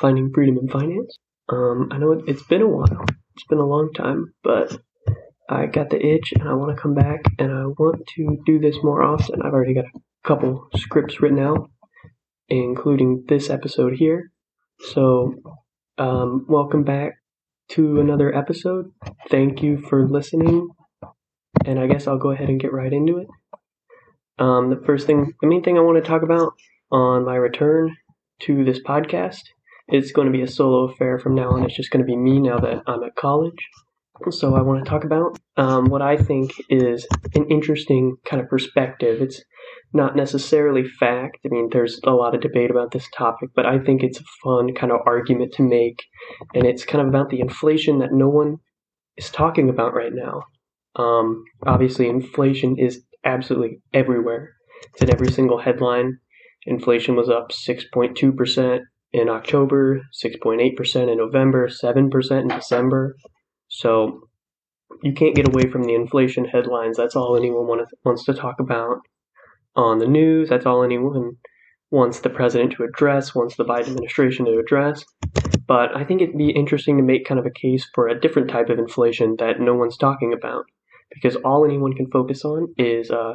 Finding Freedom in Finance. Um, I know it, it's been a while. It's been a long time, but I got the itch and I want to come back and I want to do this more often. I've already got a couple scripts written out, including this episode here. So, um, welcome back to another episode. Thank you for listening. And I guess I'll go ahead and get right into it. Um, the first thing, the main thing I want to talk about on my return to this podcast is going to be a solo affair from now on. It's just going to be me now that I'm at college. So I want to talk about um, what I think is an interesting kind of perspective. It's not necessarily fact. I mean, there's a lot of debate about this topic, but I think it's a fun kind of argument to make. And it's kind of about the inflation that no one is talking about right now. Um, obviously, inflation is absolutely everywhere. It's in every single headline. Inflation was up 6.2% in October, 6.8% in November, 7% in December. So you can't get away from the inflation headlines. That's all anyone wants to talk about on the news. That's all anyone wants the president to address, wants the Biden administration to address. But I think it'd be interesting to make kind of a case for a different type of inflation that no one's talking about because all anyone can focus on is uh,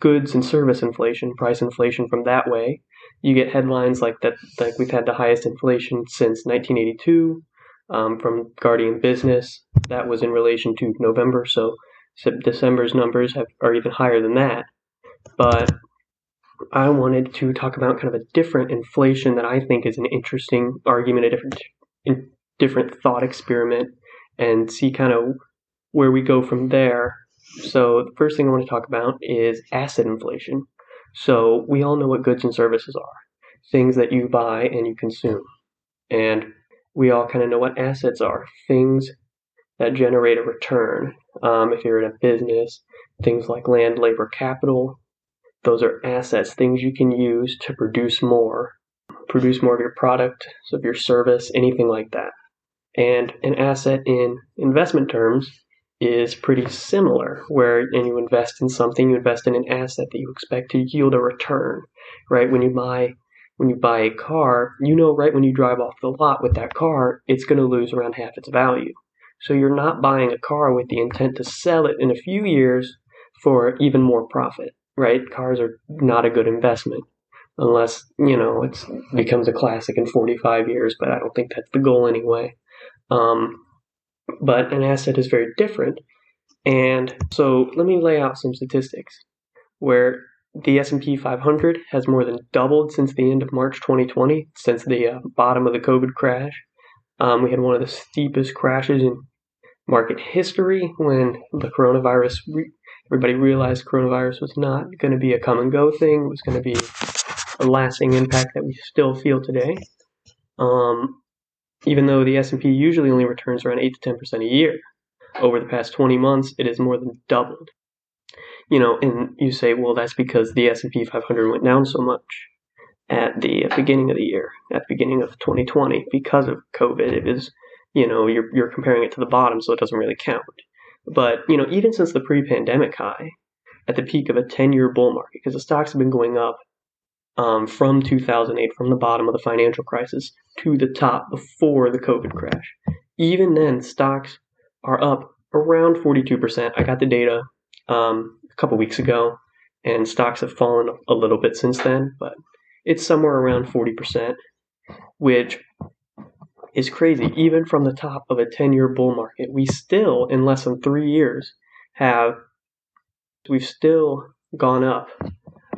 goods and service inflation, price inflation from that way. You get headlines like that, like we've had the highest inflation since 1982 um, from Guardian Business. That was in relation to November, so December's numbers have, are even higher than that. But I wanted to talk about kind of a different inflation that I think is an interesting argument, a different, different thought experiment, and see kind of where we go from there. So, the first thing I want to talk about is asset inflation. So, we all know what goods and services are things that you buy and you consume. And we all kind of know what assets are things that generate a return. Um, if you're in a business, things like land, labor, capital, those are assets, things you can use to produce more, produce more of your product, of your service, anything like that. And an asset in investment terms is pretty similar, where and you invest in something, you invest in an asset that you expect to yield a return, right? When you buy when you buy a car, you know right when you drive off the lot with that car, it's going to lose around half its value. So you're not buying a car with the intent to sell it in a few years for even more profit, right? Cars are not a good investment unless, you know, it becomes a classic in 45 years, but I don't think that's the goal anyway. Um, but an asset is very different. And so let me lay out some statistics where the S&P 500 has more than doubled since the end of March 2020, since the uh, bottom of the COVID crash. Um, we had one of the steepest crashes in market history when the coronavirus, re- everybody realized coronavirus was not going to be a come and go thing. It was going to be a lasting impact that we still feel today. Um, even though the S&P usually only returns around 8 to 10% a year. Over the past 20 months, it has more than doubled. You know, and you say, well, that's because the S&P 500 went down so much at the beginning of the year, at the beginning of 2020, because of COVID. It was, you know, you're, you're comparing it to the bottom, so it doesn't really count. But, you know, even since the pre-pandemic high, at the peak of a 10-year bull market, because the stocks have been going up um, from 2008, from the bottom of the financial crisis to the top before the COVID crash. Even then, stocks are up around 42%. I got the data um, a couple weeks ago, and stocks have fallen a little bit since then, but it's somewhere around 40%, which is crazy. Even from the top of a 10 year bull market, we still, in less than three years, have, we've still gone up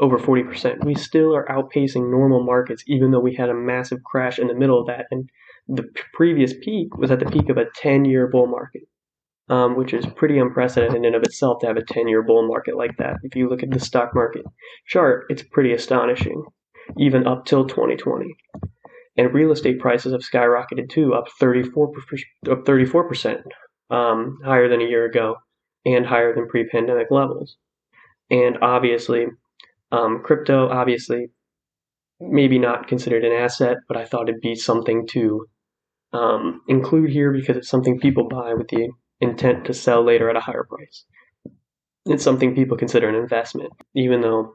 over 40%. We still are outpacing normal markets, even though we had a massive crash in the middle of that. And the p- previous peak was at the peak of a 10 year bull market, um, which is pretty unprecedented in and of itself to have a 10 year bull market like that. If you look at the stock market chart, it's pretty astonishing, even up till 2020. And real estate prices have skyrocketed too, up 34 up 34 percent, um, higher than a year ago, and higher than pre-pandemic levels. And obviously, um, crypto, obviously, maybe not considered an asset, but I thought it'd be something to um, include here because it's something people buy with the intent to sell later at a higher price. It's something people consider an investment, even though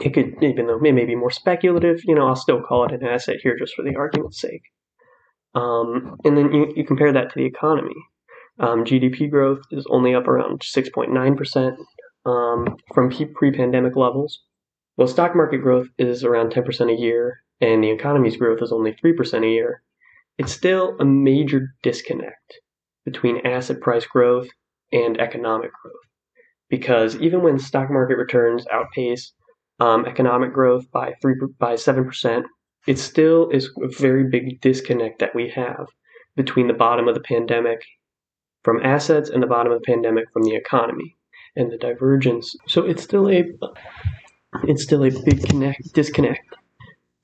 it could, even though it may be more speculative, you know, I'll still call it an asset here just for the argument's sake. Um, and then you, you compare that to the economy. Um, GDP growth is only up around 6.9% um, from pre pandemic levels. Well, stock market growth is around 10% a year, and the economy's growth is only 3% a year. It's still a major disconnect between asset price growth and economic growth. Because even when stock market returns outpace um, economic growth by three by seven percent, it still is a very big disconnect that we have between the bottom of the pandemic from assets and the bottom of the pandemic from the economy and the divergence. So it's still a it's still a big connect disconnect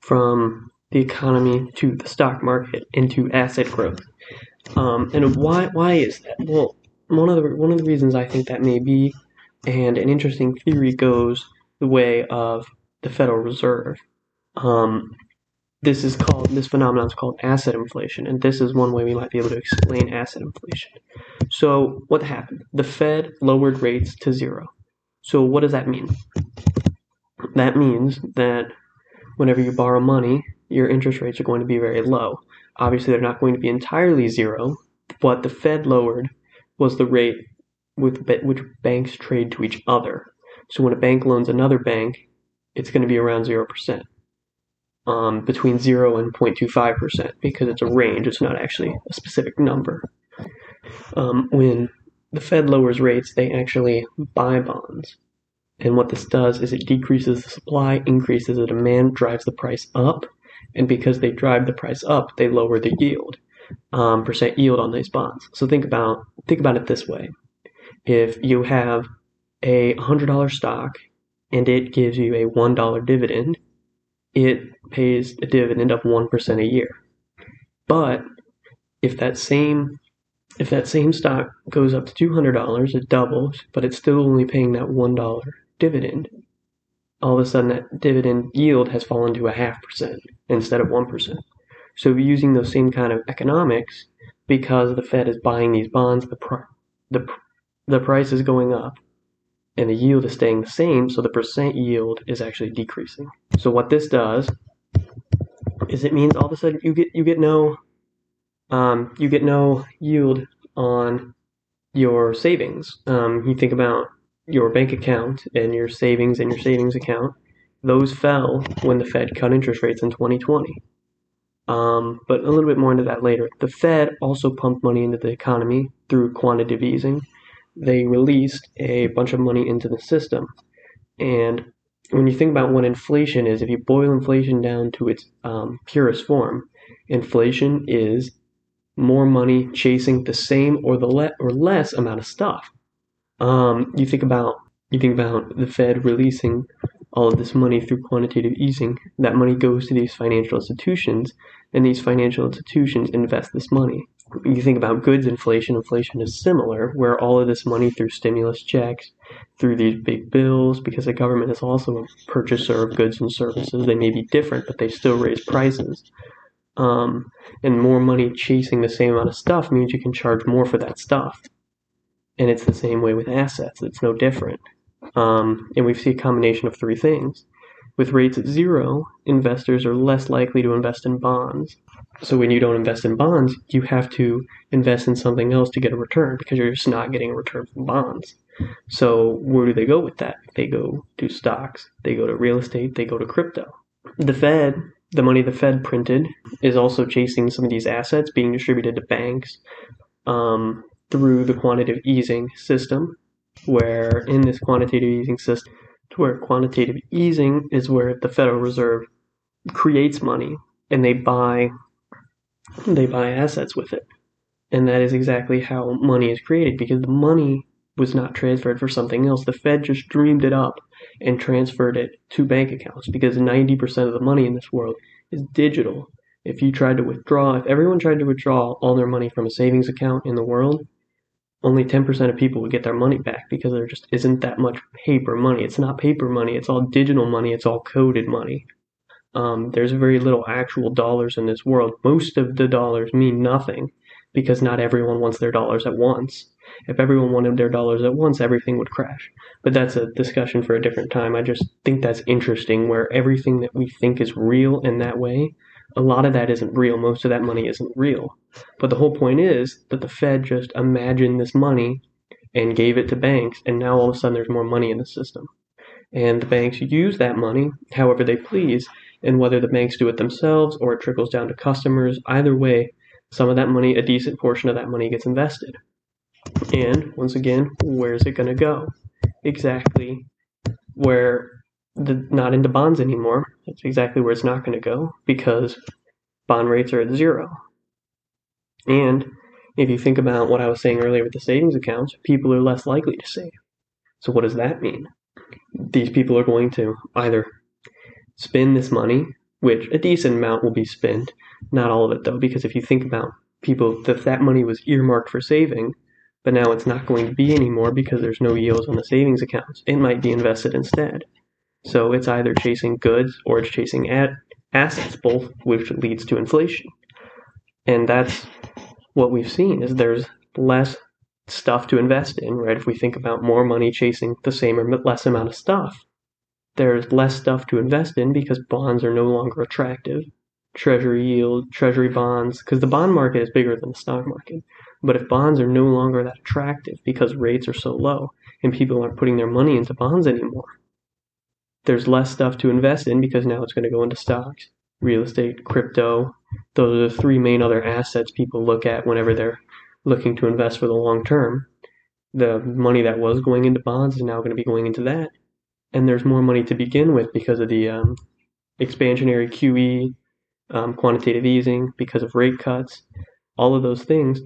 from the economy to the stock market and to asset growth. Um, and why why is that? Well, one of the one of the reasons I think that may be, and an interesting theory goes the way of the Federal Reserve. Um, this is called this phenomenon is called asset inflation, and this is one way we might be able to explain asset inflation. So, what happened? The Fed lowered rates to zero. So, what does that mean? That means that whenever you borrow money, your interest rates are going to be very low. Obviously, they're not going to be entirely zero. What the Fed lowered was the rate with which banks trade to each other. So when a bank loans another bank, it's going to be around 0%, um, between 0 and 0.25%, because it's a range, it's not actually a specific number. Um, when the Fed lowers rates, they actually buy bonds. And what this does is it decreases the supply, increases the demand, drives the price up. And because they drive the price up, they lower the yield, um, percent yield on these bonds. So think about think about it this way: if you have a $100 stock and it gives you a $1 dividend, it pays a dividend of 1% a year. But if that same if that same stock goes up to $200, it doubles, but it's still only paying that $1 dividend. All of a sudden, that dividend yield has fallen to a half percent instead of 1%. So, using those same kind of economics, because the Fed is buying these bonds, the, pr- the, pr- the price is going up and the yield is staying the same, so the percent yield is actually decreasing. So what this does is it means all of a sudden you get you get no um, you get no yield on your savings. Um, you think about your bank account and your savings and your savings account; those fell when the Fed cut interest rates in 2020. Um, but a little bit more into that later. The Fed also pumped money into the economy through quantitative easing they released a bunch of money into the system. And when you think about what inflation is, if you boil inflation down to its um, purest form, inflation is more money chasing the same or the le- or less amount of stuff. Um, you think about you think about the Fed releasing all of this money through quantitative easing. That money goes to these financial institutions, and these financial institutions invest this money you think about goods inflation, inflation is similar, where all of this money through stimulus checks, through these big bills, because the government is also a purchaser of goods and services. They may be different, but they still raise prices. Um, and more money chasing the same amount of stuff means you can charge more for that stuff. And it's the same way with assets, it's no different. Um, and we see a combination of three things. With rates at zero, investors are less likely to invest in bonds. So when you don't invest in bonds, you have to invest in something else to get a return because you're just not getting a return from bonds. So where do they go with that? They go to stocks, they go to real estate, they go to crypto. The Fed, the money the Fed printed, is also chasing some of these assets being distributed to banks um, through the quantitative easing system, where in this quantitative easing system, to where quantitative easing is where the Federal Reserve creates money and they buy they buy assets with it. And that is exactly how money is created because the money was not transferred for something else. The Fed just dreamed it up and transferred it to bank accounts because 90% of the money in this world is digital. If you tried to withdraw, if everyone tried to withdraw all their money from a savings account in the world, only 10% of people would get their money back because there just isn't that much paper money. It's not paper money, it's all digital money, it's all coded money. Um, there's very little actual dollars in this world. Most of the dollars mean nothing because not everyone wants their dollars at once. If everyone wanted their dollars at once, everything would crash. But that's a discussion for a different time. I just think that's interesting where everything that we think is real in that way, a lot of that isn't real. Most of that money isn't real. But the whole point is that the Fed just imagined this money and gave it to banks, and now all of a sudden there's more money in the system. And the banks use that money however they please, and whether the banks do it themselves or it trickles down to customers, either way, some of that money, a decent portion of that money gets invested. And once again, where's it going to go? Exactly where the not into bonds anymore. That's exactly where it's not going to go because bond rates are at zero. And if you think about what I was saying earlier with the savings accounts, people are less likely to save. So what does that mean? These people are going to either spend this money, which a decent amount will be spent, not all of it though, because if you think about people, if that money was earmarked for saving, but now it's not going to be anymore because there's no yields on the savings accounts, it might be invested instead. So it's either chasing goods or it's chasing ad- assets, both which leads to inflation. And that's what we've seen is there's less stuff to invest in, right? If we think about more money chasing the same or less amount of stuff, there's less stuff to invest in because bonds are no longer attractive. Treasury yield, treasury bonds, because the bond market is bigger than the stock market. But if bonds are no longer that attractive because rates are so low and people aren't putting their money into bonds anymore, there's less stuff to invest in because now it's going to go into stocks, real estate, crypto. Those are the three main other assets people look at whenever they're looking to invest for the long term. The money that was going into bonds is now going to be going into that and there's more money to begin with because of the um, expansionary QE, um, quantitative easing, because of rate cuts. All of those things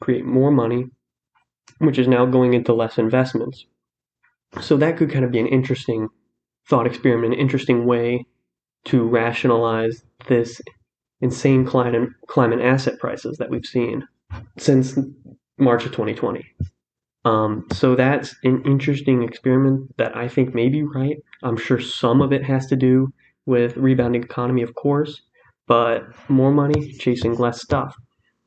create more money, which is now going into less investments. So that could kind of be an interesting thought experiment, an interesting way to rationalize this insane climate, climate asset prices that we've seen since March of 2020. Um, so that's an interesting experiment that I think may be right. I'm sure some of it has to do with rebounding economy, of course, but more money chasing less stuff.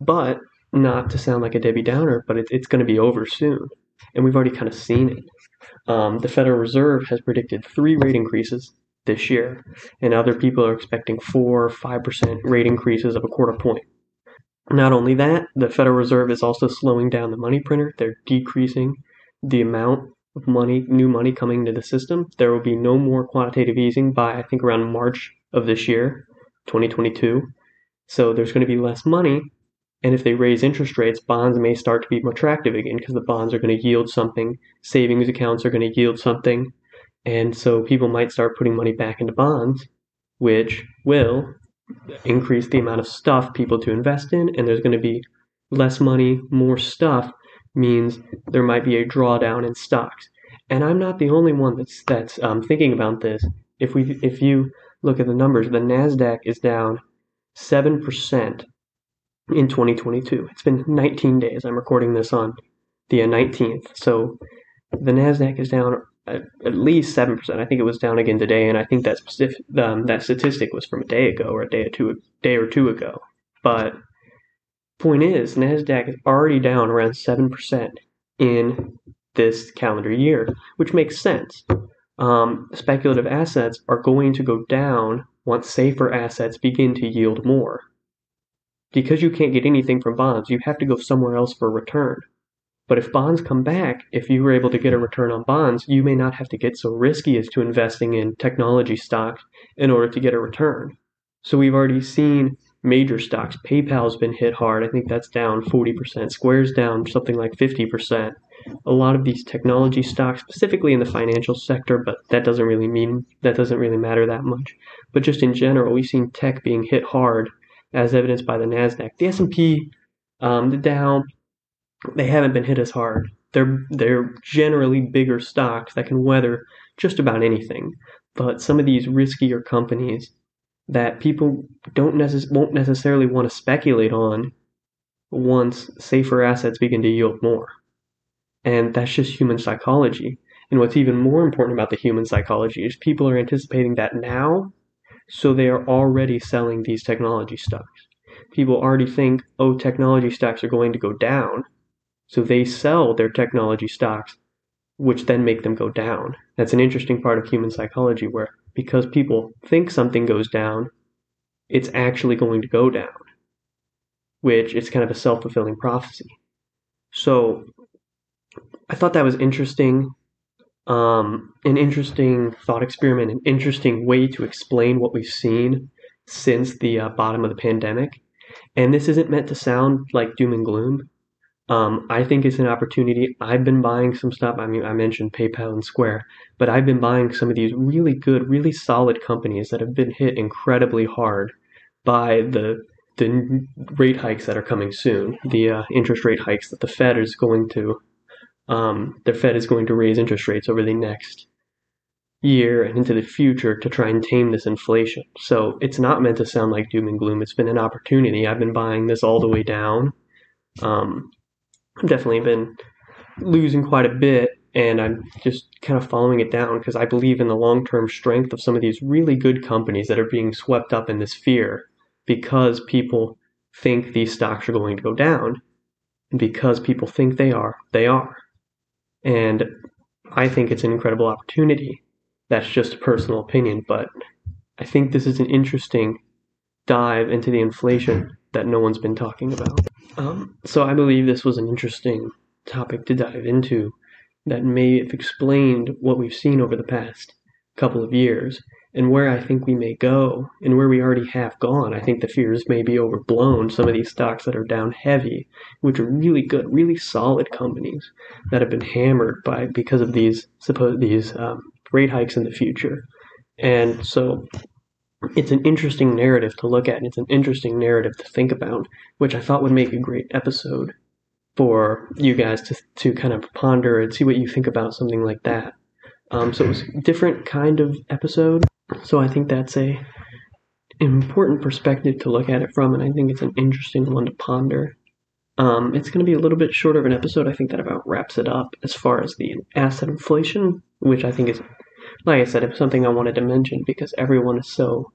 But not to sound like a Debbie Downer, but it, it's going to be over soon, and we've already kind of seen it. Um, the Federal Reserve has predicted three rate increases this year, and other people are expecting four five percent rate increases of a quarter point. Not only that, the Federal Reserve is also slowing down the money printer. They're decreasing the amount of money, new money coming into the system. There will be no more quantitative easing by, I think, around March of this year, 2022. So there's going to be less money. And if they raise interest rates, bonds may start to be more attractive again because the bonds are going to yield something. Savings accounts are going to yield something. And so people might start putting money back into bonds, which will increase the amount of stuff people to invest in, and there's going to be less money, more stuff means there might be a drawdown in stocks. And I'm not the only one that's that's um, thinking about this. If we if you look at the numbers, the Nasdaq is down seven percent in 2022. It's been 19 days. I'm recording this on the 19th, so the Nasdaq is down at, least seven percent. I think it was down again today, and I think that specific um, that statistic was from a day ago or a day or two day or two ago. But point is, Nasdaq is already down around seven percent in this calendar year, which makes sense. Um, speculative assets are going to go down once safer assets begin to yield more. Because you can't get anything from bonds, you have to go somewhere else for return. But if bonds come back, if you were able to get a return on bonds, you may not have to get so risky as to investing in technology stocks in order to get a return. So we've already seen major stocks. PayPal's been hit hard. I think that's down 40%. Square's down something like 50%. A lot of these technology stocks, specifically in the financial sector, but that doesn't really mean that doesn't really matter that much. But just in general, we've seen tech being hit hard, as evidenced by the Nasdaq. The S&P, um, the Dow, they haven't been hit as hard. They're they're generally bigger stocks that can weather just about anything. But some of these riskier companies that people don't necess- won't necessarily want to speculate on once safer assets begin to yield more. And that's just human psychology. And what's even more important about the human psychology is people are anticipating that now, so they are already selling these technology stocks. People already think, oh, technology stocks are going to go down, So they sell their technology stocks, which then make them go down. That's an interesting part of human psychology where because people think something goes down, it's actually going to go down, which is kind of a self fulfilling prophecy. So I thought that was interesting, um, an interesting thought experiment, an interesting way to explain what we've seen since the uh, bottom of the pandemic. And this isn't meant to sound like doom and gloom. Um, I think it's an opportunity. I've been buying some stuff. I mean, I mentioned PayPal and Square, but I've been buying some of these really good, really solid companies that have been hit incredibly hard by the the rate hikes that are coming soon, the uh, interest rate hikes that the Fed is going to, um, the Fed is going to raise interest rates over the next year and into the future to try and tame this inflation. So it's not meant to sound like doom and gloom. It's been an opportunity. I've been buying this all the way down. Um, I've definitely been losing quite a bit, and I'm just kind of following it down because I believe in the long term strength of some of these really good companies that are being swept up in this fear because people think these stocks are going to go down. And because people think they are, they are. And I think it's an incredible opportunity that's just a personal opinion, but I think this is an interesting dive into the inflation that no one's been talking about. Um, so I believe this was an interesting topic to dive into that may have explained what we've seen over the past couple of years and where I think we may go and where we already have gone. I think the fears may be overblown. Some of these stocks that are down heavy, which are really good, really solid companies that have been hammered by because of these suppose these um, rate hikes in the future. And so it's an interesting narrative to look at, and it's an interesting narrative to think about, which I thought would make a great episode for you guys to, to kind of ponder and see what you think about something like that. Um, so it was a different kind of episode. So I think that's a important perspective to look at it from, and I think it's an interesting one to ponder. Um, it's going to be a little bit shorter of an episode. I think that about wraps it up as far as the asset inflation, which I think is like I said, was something I wanted to mention because everyone is so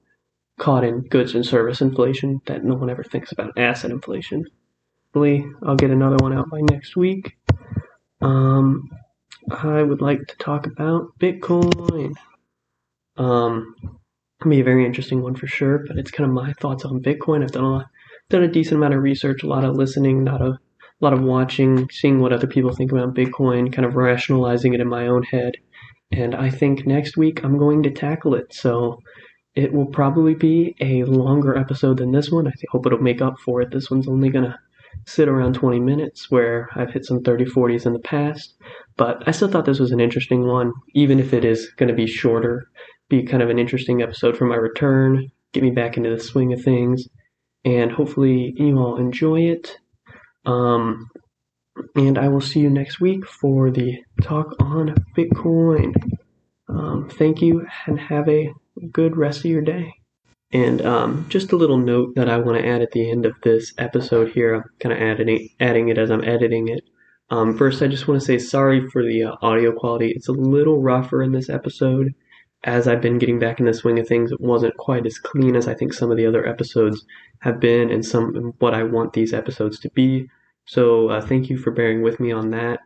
caught in goods and service inflation that no one ever thinks about asset inflation. Hopefully, I'll get another one out by next week. Um, I would like to talk about Bitcoin. Um, be a very interesting one for sure, but it's kind of my thoughts on Bitcoin. I've done a lot, done a decent amount of research, a lot of listening, not a, a lot of watching, seeing what other people think about Bitcoin, kind of rationalizing it in my own head and I think next week I'm going to tackle it. So it will probably be a longer episode than this one. I hope it'll make up for it. This one's only going to sit around 20 minutes, where I've hit some 30 40s in the past. But I still thought this was an interesting one, even if it is going to be shorter, be kind of an interesting episode for my return, get me back into the swing of things, and hopefully you all enjoy it. Um, and I will see you next week for the talk on Bitcoin. Um, thank you and have a good rest of your day. And um, just a little note that I want to add at the end of this episode here. I'm kind of adding, adding it as I'm editing it. Um, first, I just want to say sorry for the uh, audio quality. It's a little rougher in this episode. As I've been getting back in the swing of things, it wasn't quite as clean as I think some of the other episodes have been, and some what I want these episodes to be. So uh, thank you for bearing with me on that.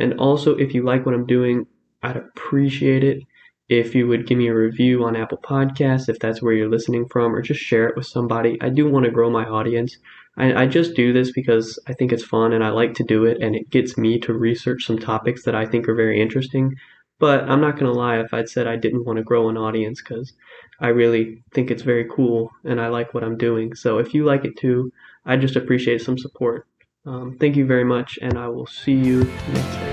And also, if you like what I'm doing, I'd appreciate it if you would give me a review on Apple Podcasts, if that's where you're listening from, or just share it with somebody. I do want to grow my audience. I, I just do this because I think it's fun and I like to do it, and it gets me to research some topics that I think are very interesting. But I'm not going to lie if I'd said I didn't want to grow an audience because I really think it's very cool and I like what I'm doing. So if you like it too, I just appreciate some support. Um, thank you very much, and I will see you next time.